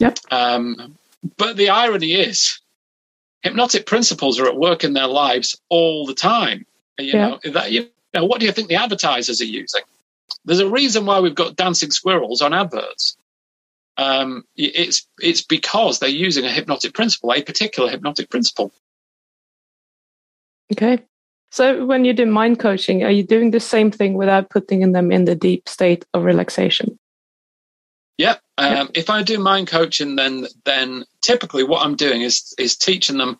Yep. Um, but the irony is, hypnotic principles are at work in their lives all the time. You yeah. know, that, you know, what do you think the advertisers are using? There's a reason why we've got dancing squirrels on adverts. Um, it's it's because they're using a hypnotic principle, a particular hypnotic principle. Okay. So when you do mind coaching, are you doing the same thing without putting them in the deep state of relaxation? Yeah. Um, If I do mind coaching, then then typically what I'm doing is is teaching them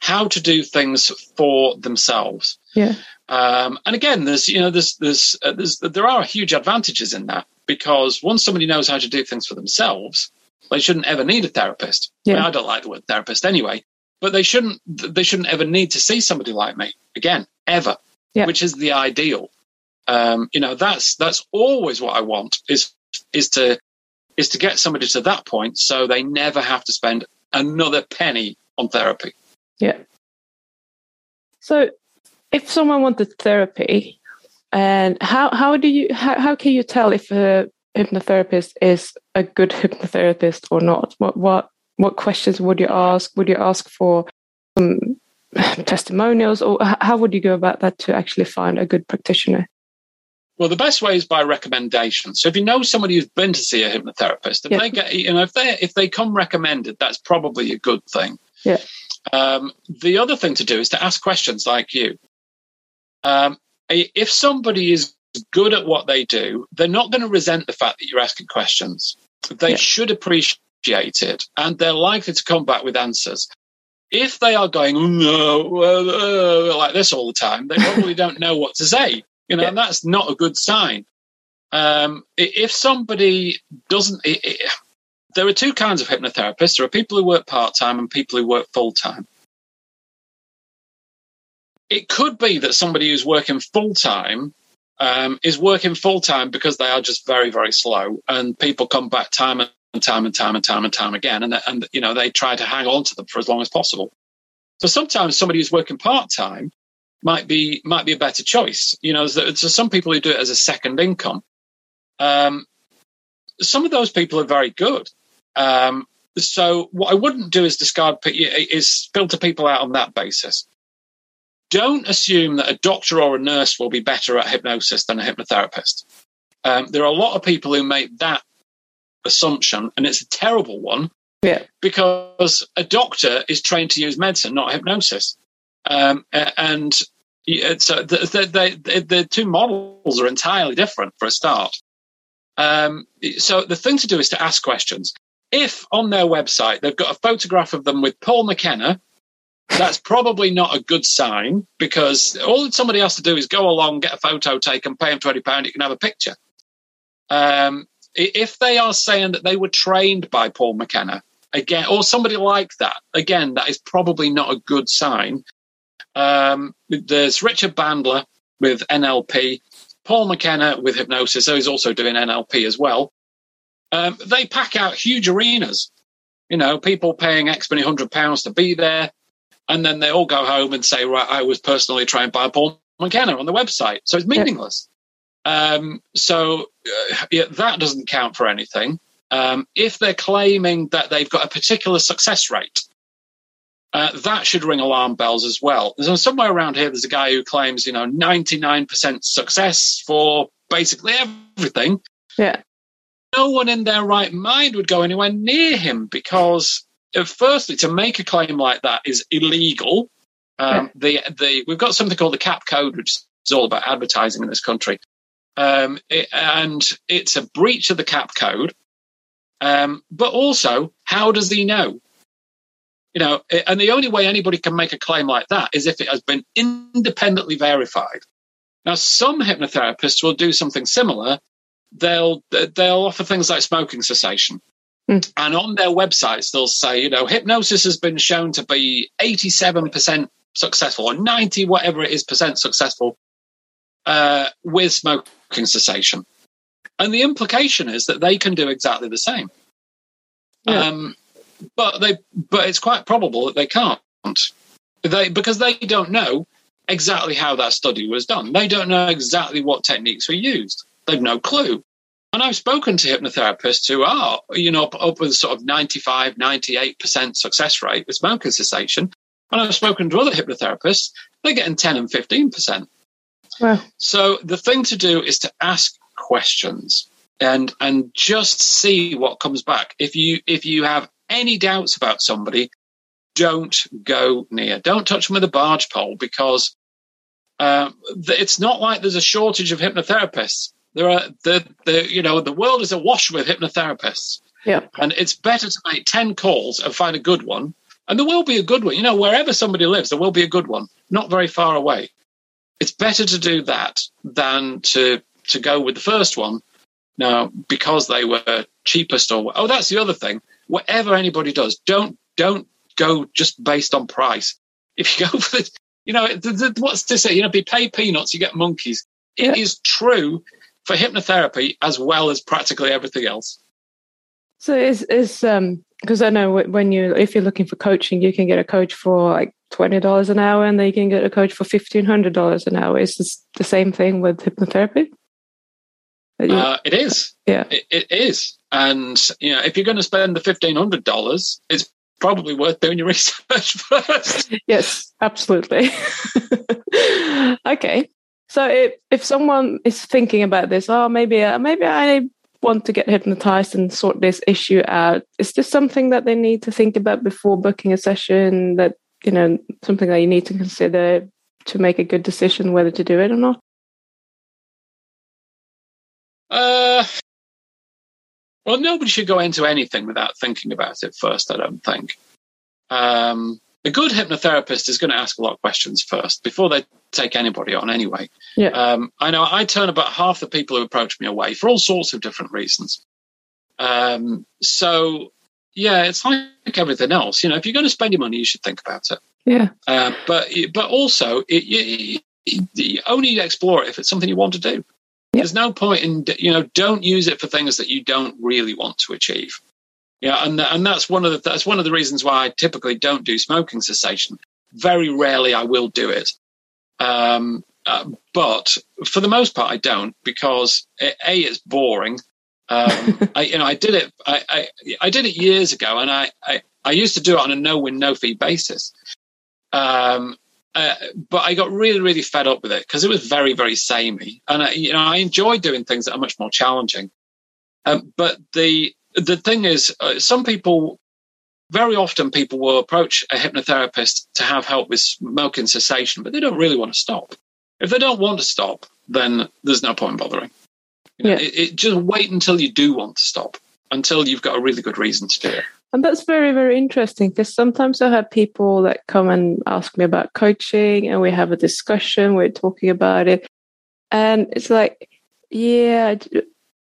how to do things for themselves. Yeah. Um, and again, there's you know there's there's, uh, there's there are huge advantages in that because once somebody knows how to do things for themselves, they shouldn't ever need a therapist. Yeah. I, mean, I don't like the word therapist anyway, but they shouldn't they shouldn't ever need to see somebody like me again ever, yeah. which is the ideal. Um, you know that's that's always what I want is is to is to get somebody to that point so they never have to spend another penny on therapy. Yeah. So if someone wanted therapy, and how how do you how, how can you tell if a hypnotherapist is a good hypnotherapist or not? What what what questions would you ask? Would you ask for some testimonials, or how would you go about that to actually find a good practitioner? Well, the best way is by recommendation. So if you know somebody who's been to see a hypnotherapist, if yeah. they get, you know, if they if they come recommended, that's probably a good thing. Yeah. Um, the other thing to do is to ask questions like you. Um, if somebody is good at what they do, they're not going to resent the fact that you're asking questions. They yeah. should appreciate it, and they're likely to come back with answers. If they are going no, uh, like this all the time, they probably don't know what to say. You know, yeah. and that's not a good sign. Um, if somebody doesn't, it, it, there are two kinds of hypnotherapists. There are people who work part time and people who work full time. It could be that somebody who's working full time um, is working full time because they are just very, very slow, and people come back time and time and time and time and time again, and and you know they try to hang on to them for as long as possible. So sometimes somebody who's working part time might be might be a better choice. You know, so some people who do it as a second income. Um, some of those people are very good. Um, so what I wouldn't do is discard is filter people out on that basis. Don't assume that a doctor or a nurse will be better at hypnosis than a hypnotherapist. Um, there are a lot of people who make that assumption, and it's a terrible one. Yeah. Because a doctor is trained to use medicine, not hypnosis. Um, and so the, the, the, the, two models are entirely different for a start. Um, so the thing to do is to ask questions. If on their website they've got a photograph of them with Paul McKenna, that's probably not a good sign because all that somebody has to do is go along, get a photo taken, pay them twenty pound, you can have a picture. Um, if they are saying that they were trained by Paul McKenna again, or somebody like that, again, that is probably not a good sign um, there's Richard Bandler with NLP, Paul McKenna with hypnosis, so he's also doing NLP as well. Um, they pack out huge arenas, you know, people paying X many hundred pounds to be there. And then they all go home and say, right, I was personally trained by Paul McKenna on the website. So it's meaningless. Yeah. Um, so uh, yeah, that doesn't count for anything. Um, if they're claiming that they've got a particular success rate, uh, that should ring alarm bells as well. So somewhere around here, there's a guy who claims, you know, 99% success for basically everything. Yeah. No one in their right mind would go anywhere near him because, firstly, to make a claim like that is illegal. Um, yeah. The the we've got something called the CAP code, which is all about advertising in this country, um, it, and it's a breach of the CAP code. Um, but also, how does he know? You know, and the only way anybody can make a claim like that is if it has been independently verified. Now, some hypnotherapists will do something similar. They'll they'll offer things like smoking cessation, mm. and on their websites they'll say, you know, hypnosis has been shown to be eighty seven percent successful or ninety whatever it is percent successful uh, with smoking cessation, and the implication is that they can do exactly the same. Yeah. Um, but they but it's quite probable that they can't. They because they don't know exactly how that study was done. They don't know exactly what techniques were used. They've no clue. And I've spoken to hypnotherapists who are, you know, up, with sort of 95, 98% success rate with smoking cessation. And I've spoken to other hypnotherapists, they're getting 10 and 15%. Wow. So the thing to do is to ask questions and and just see what comes back. If you if you have any doubts about somebody, don't go near. Don't touch them with a barge pole because uh, it's not like there's a shortage of hypnotherapists. There are the the you know the world is awash with hypnotherapists. Yeah, and it's better to make ten calls and find a good one And there will be a good one. You know, wherever somebody lives, there will be a good one, not very far away. It's better to do that than to to go with the first one now because they were cheapest or oh that's the other thing whatever anybody does don't don't go just based on price if you go for the you know the, the, what's to say you know if you pay peanuts you get monkeys It Yeah. is true for hypnotherapy as well as practically everything else So is is um because I know when you if you're looking for coaching, you can get a coach for like twenty dollars an hour, and then you can get a coach for fifteen hundred dollars an hour. Is this the same thing with hypnotherapy? Uh, it is yeah, it, it is and you know if you're going to spend the $1500 it's probably worth doing your research first yes, absolutely. okay, so if if someone is thinking about this, oh, maybe uh, maybe I want to get hypnotized and sort this issue out. Is this something that they need to think about before booking a session? That you know, something that you need to consider to make a good decision whether to do it or not. Uh, well, nobody should go into anything without thinking about it first, I don't think. Um, a good hypnotherapist is going to ask a lot of questions first before they take anybody on, anyway. Yeah. Um, I know I turn about half the people who approach me away for all sorts of different reasons. Um, so, yeah, it's like everything else. You know, if you're going to spend your money, you should think about it. Yeah, Uh, but but also, it, you, you- only explore it if it's something you want to do. Yep. There's no point in you know don't use it for things that you don't really want to achieve. Yeah, and and that's one of the that's one of the reasons why I typically don't do smoking cessation. Very rarely I will do it, um, uh, but for the most part I don't because a, a it's boring. Um, I you know I did it I, I I did it years ago, and I, I I used to do it on a no win no fee basis. Um, uh, but I got really, really fed up with it because it was very, very samey, and I, you know I enjoy doing things that are much more challenging. Um, but the the thing is, uh, some people, very often, people will approach a hypnotherapist to have help with smoking cessation, but they don't really want to stop. If they don't want to stop, then there's no point in bothering. You know, Yeah. it, it, just wait until you do want to stop, until you've got a really good reason to do it. and that's very very interesting because sometimes I have people that come and ask me about coaching, and we have a discussion. We're talking about it, and it's like, yeah,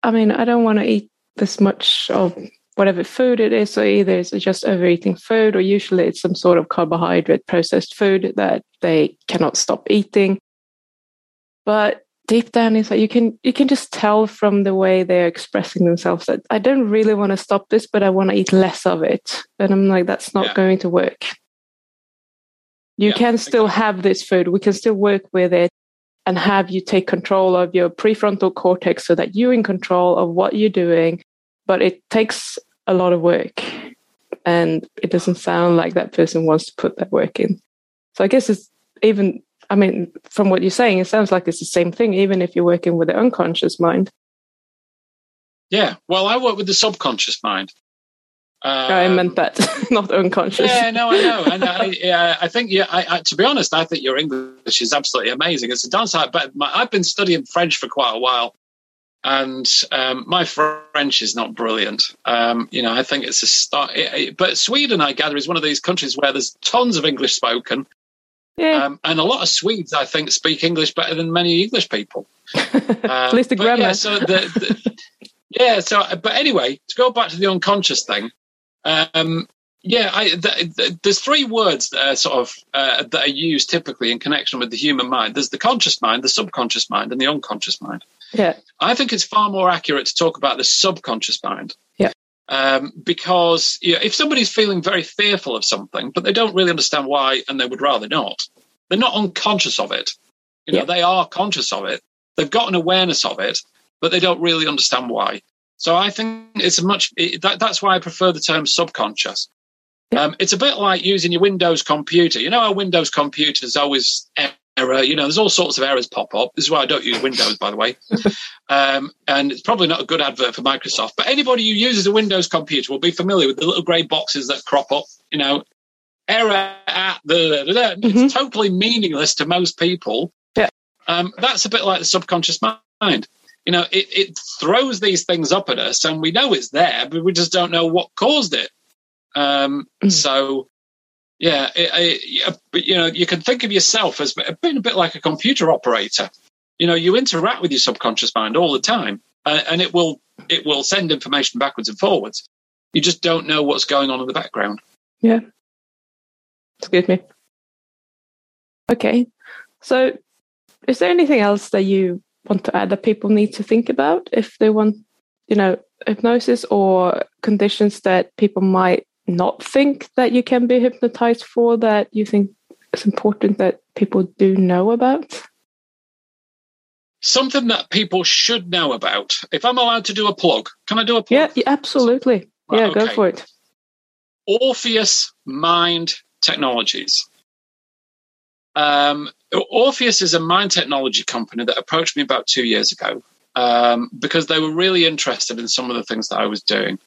I mean, I don't want to eat this much of whatever food it is. So either it's just overeating food, or usually it's some sort of carbohydrate processed food that they cannot stop eating. But deep down inside, you can you can just tell from the way they're expressing themselves that I don't really want to stop this, but I want to eat less of it. And I'm like, that's not Yeah. going to work. You Yeah, can still exactly. have this food. We can still work with it and have you take control of your prefrontal cortex so that you're in control of what you're doing. But it takes a lot of work. And it doesn't sound like that person wants to put that work in. So I guess it's even, I mean, from what you're saying, it sounds like it's the same thing, even if you're working with the unconscious mind. Yeah. Well, I work with the subconscious mind. I Um, meant that, not unconscious. Yeah, no, I know, and I, yeah, I think, yeah, I, I, to be honest, I think your English is absolutely amazing. It's a downside, but my, I've been studying French for quite a while, and um, my French is not brilliant. Um, you know, I think it's a start. But Sweden, I gather, is one of these countries where there's tons of English spoken, Yeah, um, and a lot of Swedes, I think, speak English better than many English people. at least the but grammar. Yeah, so the, the yeah, so but anyway, to go back to the unconscious thing, um, yeah, I, th th there's three words that are sort of uh, that are used typically in connection with the human mind. There's the conscious mind, the subconscious mind, and the unconscious mind. Yeah, I think it's far more accurate to talk about the subconscious mind. Yeah. Um, because you know, if somebody's feeling very fearful of something, but they don't really understand why, and they would rather not, they're not unconscious of it. You know, Yeah. they are conscious of it. They've got an awareness of it, but they don't really understand why. So I think it's a much it, that, that's why I prefer the term subconscious. Yeah. Um, it's a bit like using your Windows computer. You know how Windows computers always error. You know, there's all sorts of errors pop up. This is why I don't use Windows, by the way. um, and it's probably not a good advert for Microsoft. But anybody who uses a Windows computer will be familiar with the little grey boxes that crop up. You know, error at the. Mhm. It's totally meaningless to most people. Yeah. Um, that's a bit like the subconscious mind. You know, it, it throws these things up at us, and we know it's there, but we just don't know what caused it. Um, Mm. So, Yeah, it, you know, you can think of yourself as being a bit like a computer operator. You know, you interact with your subconscious mind all the time, uh, and it will it will send information backwards and forwards. You just don't know what's going on in the background. Yeah. Excuse me. Okay. So, is there anything else that you want to add that people need to think about if they want, you know, hypnosis or conditions that people might not think that you can be hypnotized for that you think it's important that people do know about? Something that people should know about. If I'm allowed to do a plug, can I do a plug? Yeah, absolutely. Right, yeah, okay. go for it. Orpheus Mind Technologies. Um, Orpheus is a mind technology company that approached me about two years ago um, because they were really interested in some of the things that I was doing.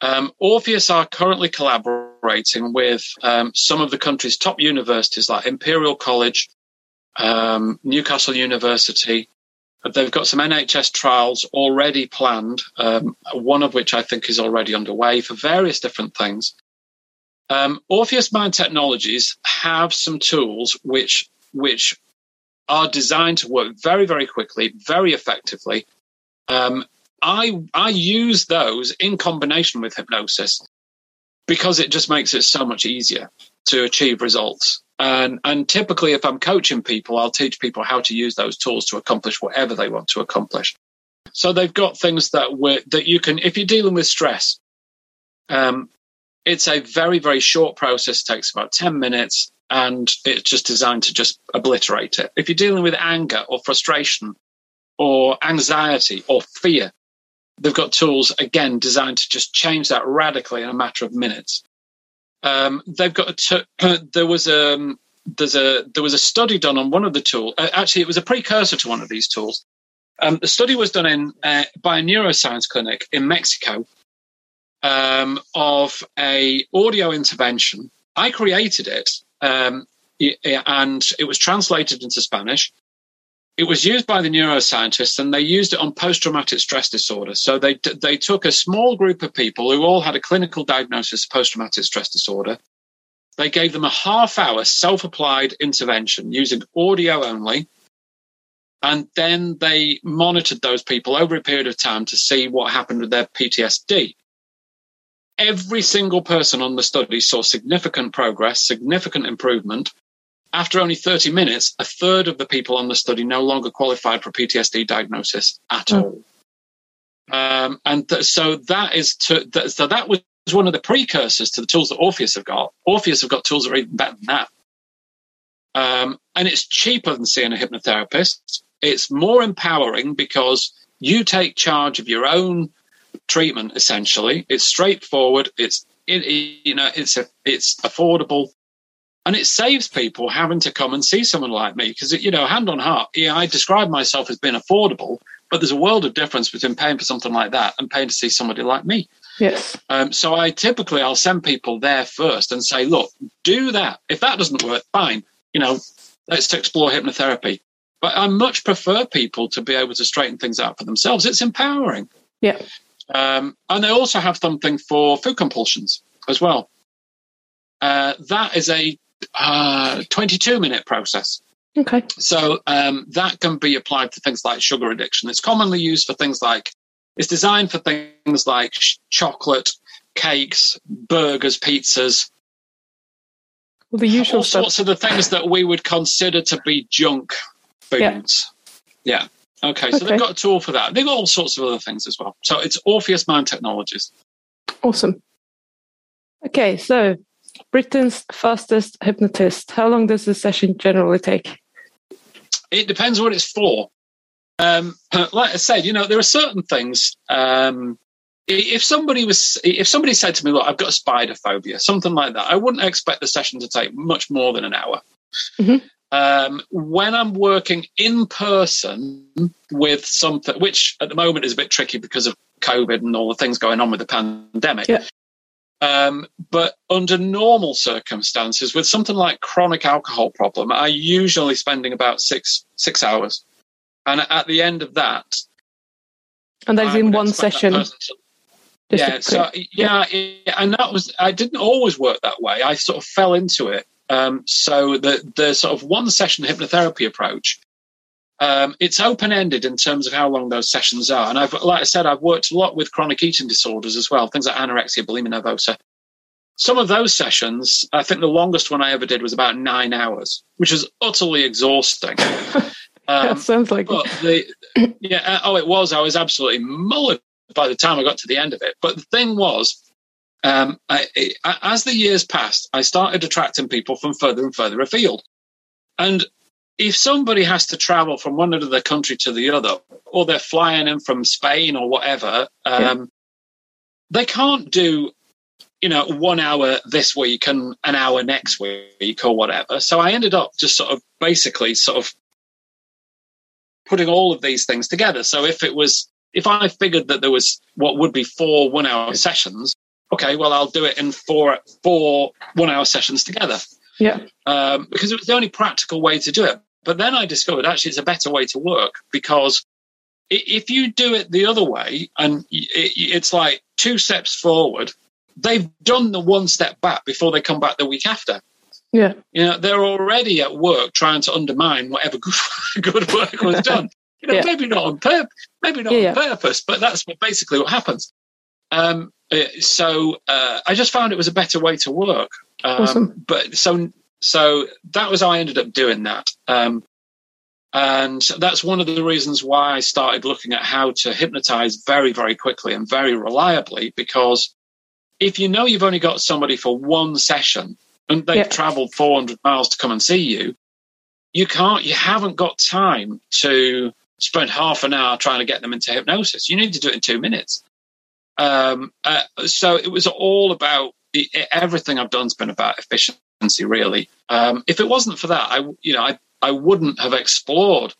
Um, Orpheus are currently collaborating with um, some of the country's top universities like Imperial College, um, Newcastle University. They've got some NHS trials already planned, um, one of which I think is already underway for various different things. Um, Orpheus Mind Technologies have some tools which which are designed to work very, very quickly, very effectively. Um, I I use those in combination with hypnosis because it just makes it so much easier to achieve results. And and typically, if I'm coaching people, I'll teach people how to use those tools to accomplish whatever they want to accomplish. So they've got things that we that you can, if you're dealing with stress, um, it's a very very short process. Takes about ten minutes, and it's just designed to just obliterate it. If you're dealing with anger or frustration or anxiety or fear, they've got tools again designed to just change that radically in a matter of minutes. Um, they've got a t- there was a um, there's a there was a study done on one of the tools. Uh, actually, it was a precursor to one of these tools. Um, the study was done in uh, by a neuroscience clinic in Mexico um, of a audio intervention. I created it, um, and it was translated into Spanish it was used by the neuroscientists and they used it on post-traumatic stress disorder. So they, they took a small group of people who all had a clinical diagnosis of post-traumatic stress disorder. They gave them a half hour self-applied intervention using audio only. And then they monitored those people over a period of time to see what happened with their PTSD. Every single person on the study saw significant progress, significant improvement after only 30 minutes, a third of the people on the study no longer qualified for PTSD diagnosis at mm. all. Um, and th- so that is to, th- so that was one of the precursors to the tools that Orpheus have got. Orpheus have got tools that are even better than that. Um, and it's cheaper than seeing a hypnotherapist. It's more empowering because you take charge of your own treatment. Essentially, it's straightforward. It's it, you know it's a, it's affordable and it saves people having to come and see someone like me because you know hand on heart yeah i describe myself as being affordable but there's a world of difference between paying for something like that and paying to see somebody like me. Yes. Um, so i typically i'll send people there first and say look do that. If that doesn't work fine. You know let's explore hypnotherapy. But i much prefer people to be able to straighten things out for themselves. It's empowering. Yeah. Um, and they also have something for food compulsions as well. Uh, that is a uh, 22 minute process. Okay. So um, that can be applied to things like sugar addiction. It's commonly used for things like, it's designed for things like sh- chocolate, cakes, burgers, pizzas. Well, the usual all stuff. sorts of the things that we would consider to be junk foods. Yeah. yeah. Okay, so okay. they've got a tool for that. They've got all sorts of other things as well. So it's Orpheus Mind Technologies. Awesome. Okay, so Britain's fastest hypnotist. How long does the session generally take? It depends what it's for. Um, like I said, you know, there are certain things. Um, if somebody was, if somebody said to me, "Look, I've got a spider phobia," something like that, I wouldn't expect the session to take much more than an hour. Mm-hmm. Um, when I'm working in person with something, which at the moment is a bit tricky because of COVID and all the things going on with the pandemic. Yeah. Um, but under normal circumstances, with something like chronic alcohol problem, I usually spending about six six hours, and at the end of that, and that's in one session. To, yeah, so yeah, yeah, and that was I didn't always work that way. I sort of fell into it. Um, so the the sort of one session hypnotherapy approach, um, it's open ended in terms of how long those sessions are. And I've like I said, I've worked a lot with chronic eating disorders as well, things like anorexia, bulimia nervosa. Some of those sessions, I think the longest one I ever did was about nine hours, which was utterly exhausting. Um, sounds like the, yeah. Uh, oh, it was. I was absolutely mullered by the time I got to the end of it. But the thing was, um, I, I, as the years passed, I started attracting people from further and further afield. And if somebody has to travel from one end of the country to the other, or they're flying in from Spain or whatever, um, yeah. they can't do, you know, one hour this week and an hour next week or whatever. So I ended up just sort of basically sort of putting all of these things together. So if it was, if I figured that there was what would be four one hour sessions, okay, well, I'll do it in four, four one hour sessions together. Yeah. Um, because it was the only practical way to do it. But then I discovered actually it's a better way to work because if you do it the other way and it's like two steps forward, they've done the one step back before they come back the week after. Yeah. You know, they're already at work trying to undermine whatever good, good work was done. You know, yeah. maybe not on purpose, maybe not yeah, on purpose, but that's basically what happens. Um, uh, so uh, I just found it was a better way to work. Um, awesome. But so so that was how I ended up doing that. Um, and that's one of the reasons why I started looking at how to hypnotize very, very quickly and very reliably. Because if you know you've only got somebody for one session, and they've traveled 400 miles to come and see you, you can't, you haven't got time to spend half an hour trying to get them into hypnosis. You need to do it in two minutes. Um, uh, so it was all about everything I've done has been about efficiency, really. Um, if it wasn't for that, I, you know, I, I wouldn't have explored,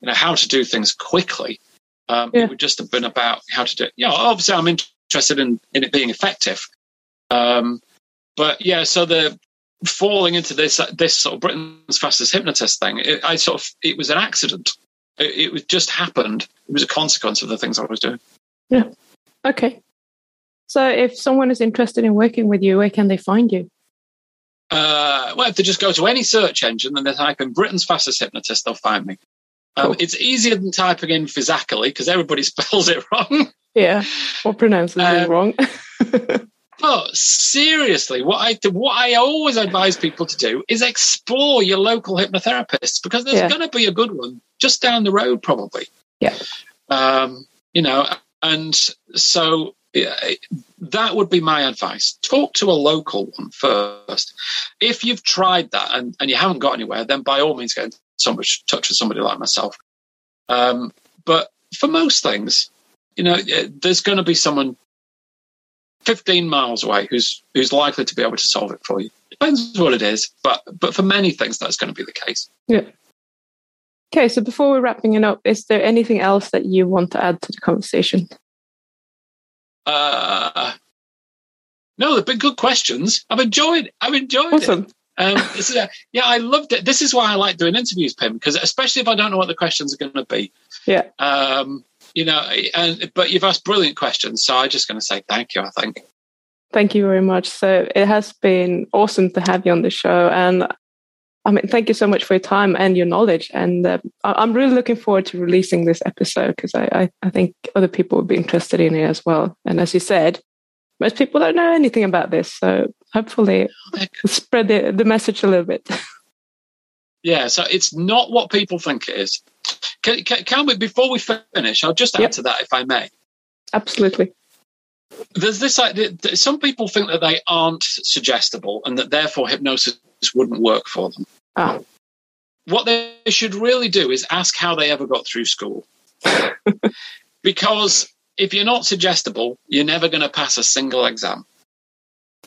you know, how to do things quickly. Um, yeah. It would just have been about how to do it. Yeah, you know, obviously I'm interested in, in it being effective. Um, but yeah, so the falling into this this sort of Britain's fastest hypnotist thing, it, I sort of it was an accident. It, it just happened. It was a consequence of the things I was doing. Yeah. Okay. So if someone is interested in working with you, where can they find you? Uh, well, if they just go to any search engine and they type in Britain's fastest hypnotist, they'll find me. Um, cool. It's easier than typing in Phizackerley because everybody spells it wrong. Yeah, or pronounces um, it wrong. But seriously, what I what I always advise people to do is explore your local hypnotherapists because there's yeah. going to be a good one just down the road, probably. Yeah. Um, you know, and so that would be my advice. Talk to a local one first. If you've tried that and, and you haven't got anywhere, then by all means get in touch with somebody like myself. Um, but for most things, you know, there's going to be someone 15 miles away who's who's likely to be able to solve it for you. Depends what it is, but but for many things that's going to be the case. Yeah. Okay, so before we're wrapping it up, is there anything else that you want to add to the conversation? Uh no, they've been good questions. I've enjoyed. I've enjoyed awesome. it. Um, is, uh, yeah, I loved it. This is why I like doing interviews, Pim, because especially if I don't know what the questions are going to be. Yeah. Um, you know, and but you've asked brilliant questions, so I'm just going to say thank you. I think. Thank you very much. So it has been awesome to have you on the show, and I mean, thank you so much for your time and your knowledge. And uh, I'm really looking forward to releasing this episode because I, I, I think other people would be interested in it as well. And as you said, most people don't know anything about this, so hopefully spread the, the message a little bit. yeah, so it's not what people think it is. Can, can, can we, before we finish, I'll just add yep. to that if I may. Absolutely. There's this idea, some people think that they aren't suggestible and that therefore hypnosis wouldn't work for them. Ah. What they should really do is ask how they ever got through school. because if you're not suggestible, you're never going to pass a single exam.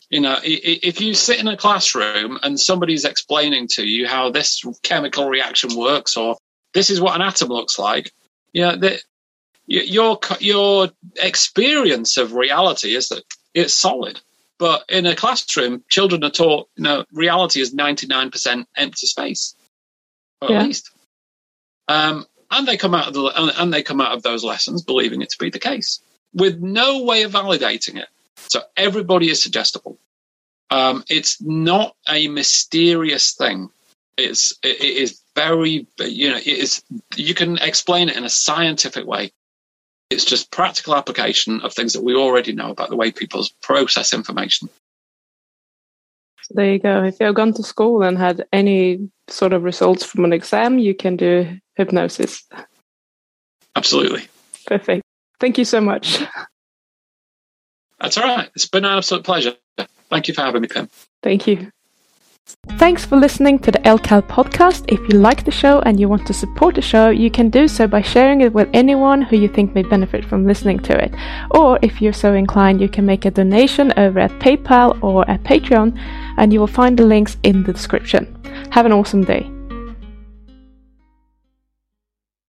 You know, if you sit in a classroom and somebody's explaining to you how this chemical reaction works or this is what an atom looks like. You know, the, your your experience of reality is that it's solid. But in a classroom, children are taught, you know, reality is ninety nine percent empty space, or yeah. at least. Um, and they come out of the and they come out of those lessons believing it to be the case. with no way of validating it. So everybody is suggestible. Um, it's not a mysterious thing. It's it is very you know it is you can explain it in a scientific way. It's just practical application of things that we already know about the way people process information. There you go. If you've gone to school and had any sort of results from an exam, you can do hypnosis. Absolutely. Perfect. Thank you so much. That's all right. It's been an absolute pleasure. Thank you for having me, Pim. Thank you. Thanks for listening to the LCAL podcast. If you like the show and you want to support the show, you can do so by sharing it with anyone who you think may benefit from listening to it. Or if you're so inclined, you can make a donation over at PayPal or at Patreon, and you will find the links in the description. Have an awesome day.